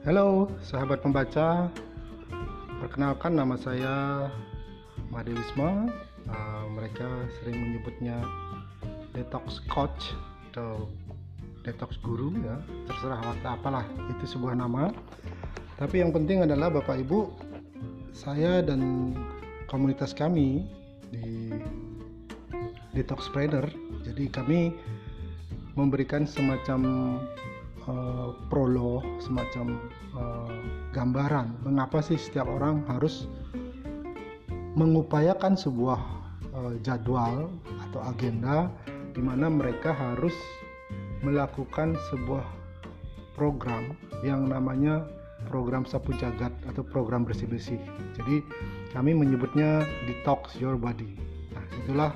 Halo sahabat pembaca. Perkenalkan nama saya Made Wisma. Uh, Mereka sering menyebutnya Detox Coach Atau Detox Guru ya. Terserah apalah Itu sebuah nama. Tapi yang penting adalah Bapak Ibu Saya dan komunitas kami Di Detox Spreader. Jadi kami memberikan semacam prolog, semacam uh, gambaran mengapa sih setiap orang harus mengupayakan sebuah uh, jadwal atau agenda di mana mereka harus melakukan sebuah program yang namanya program sapu jagat atau program bersih-bersih. Jadi kami menyebutnya detox your body. Nah, itulah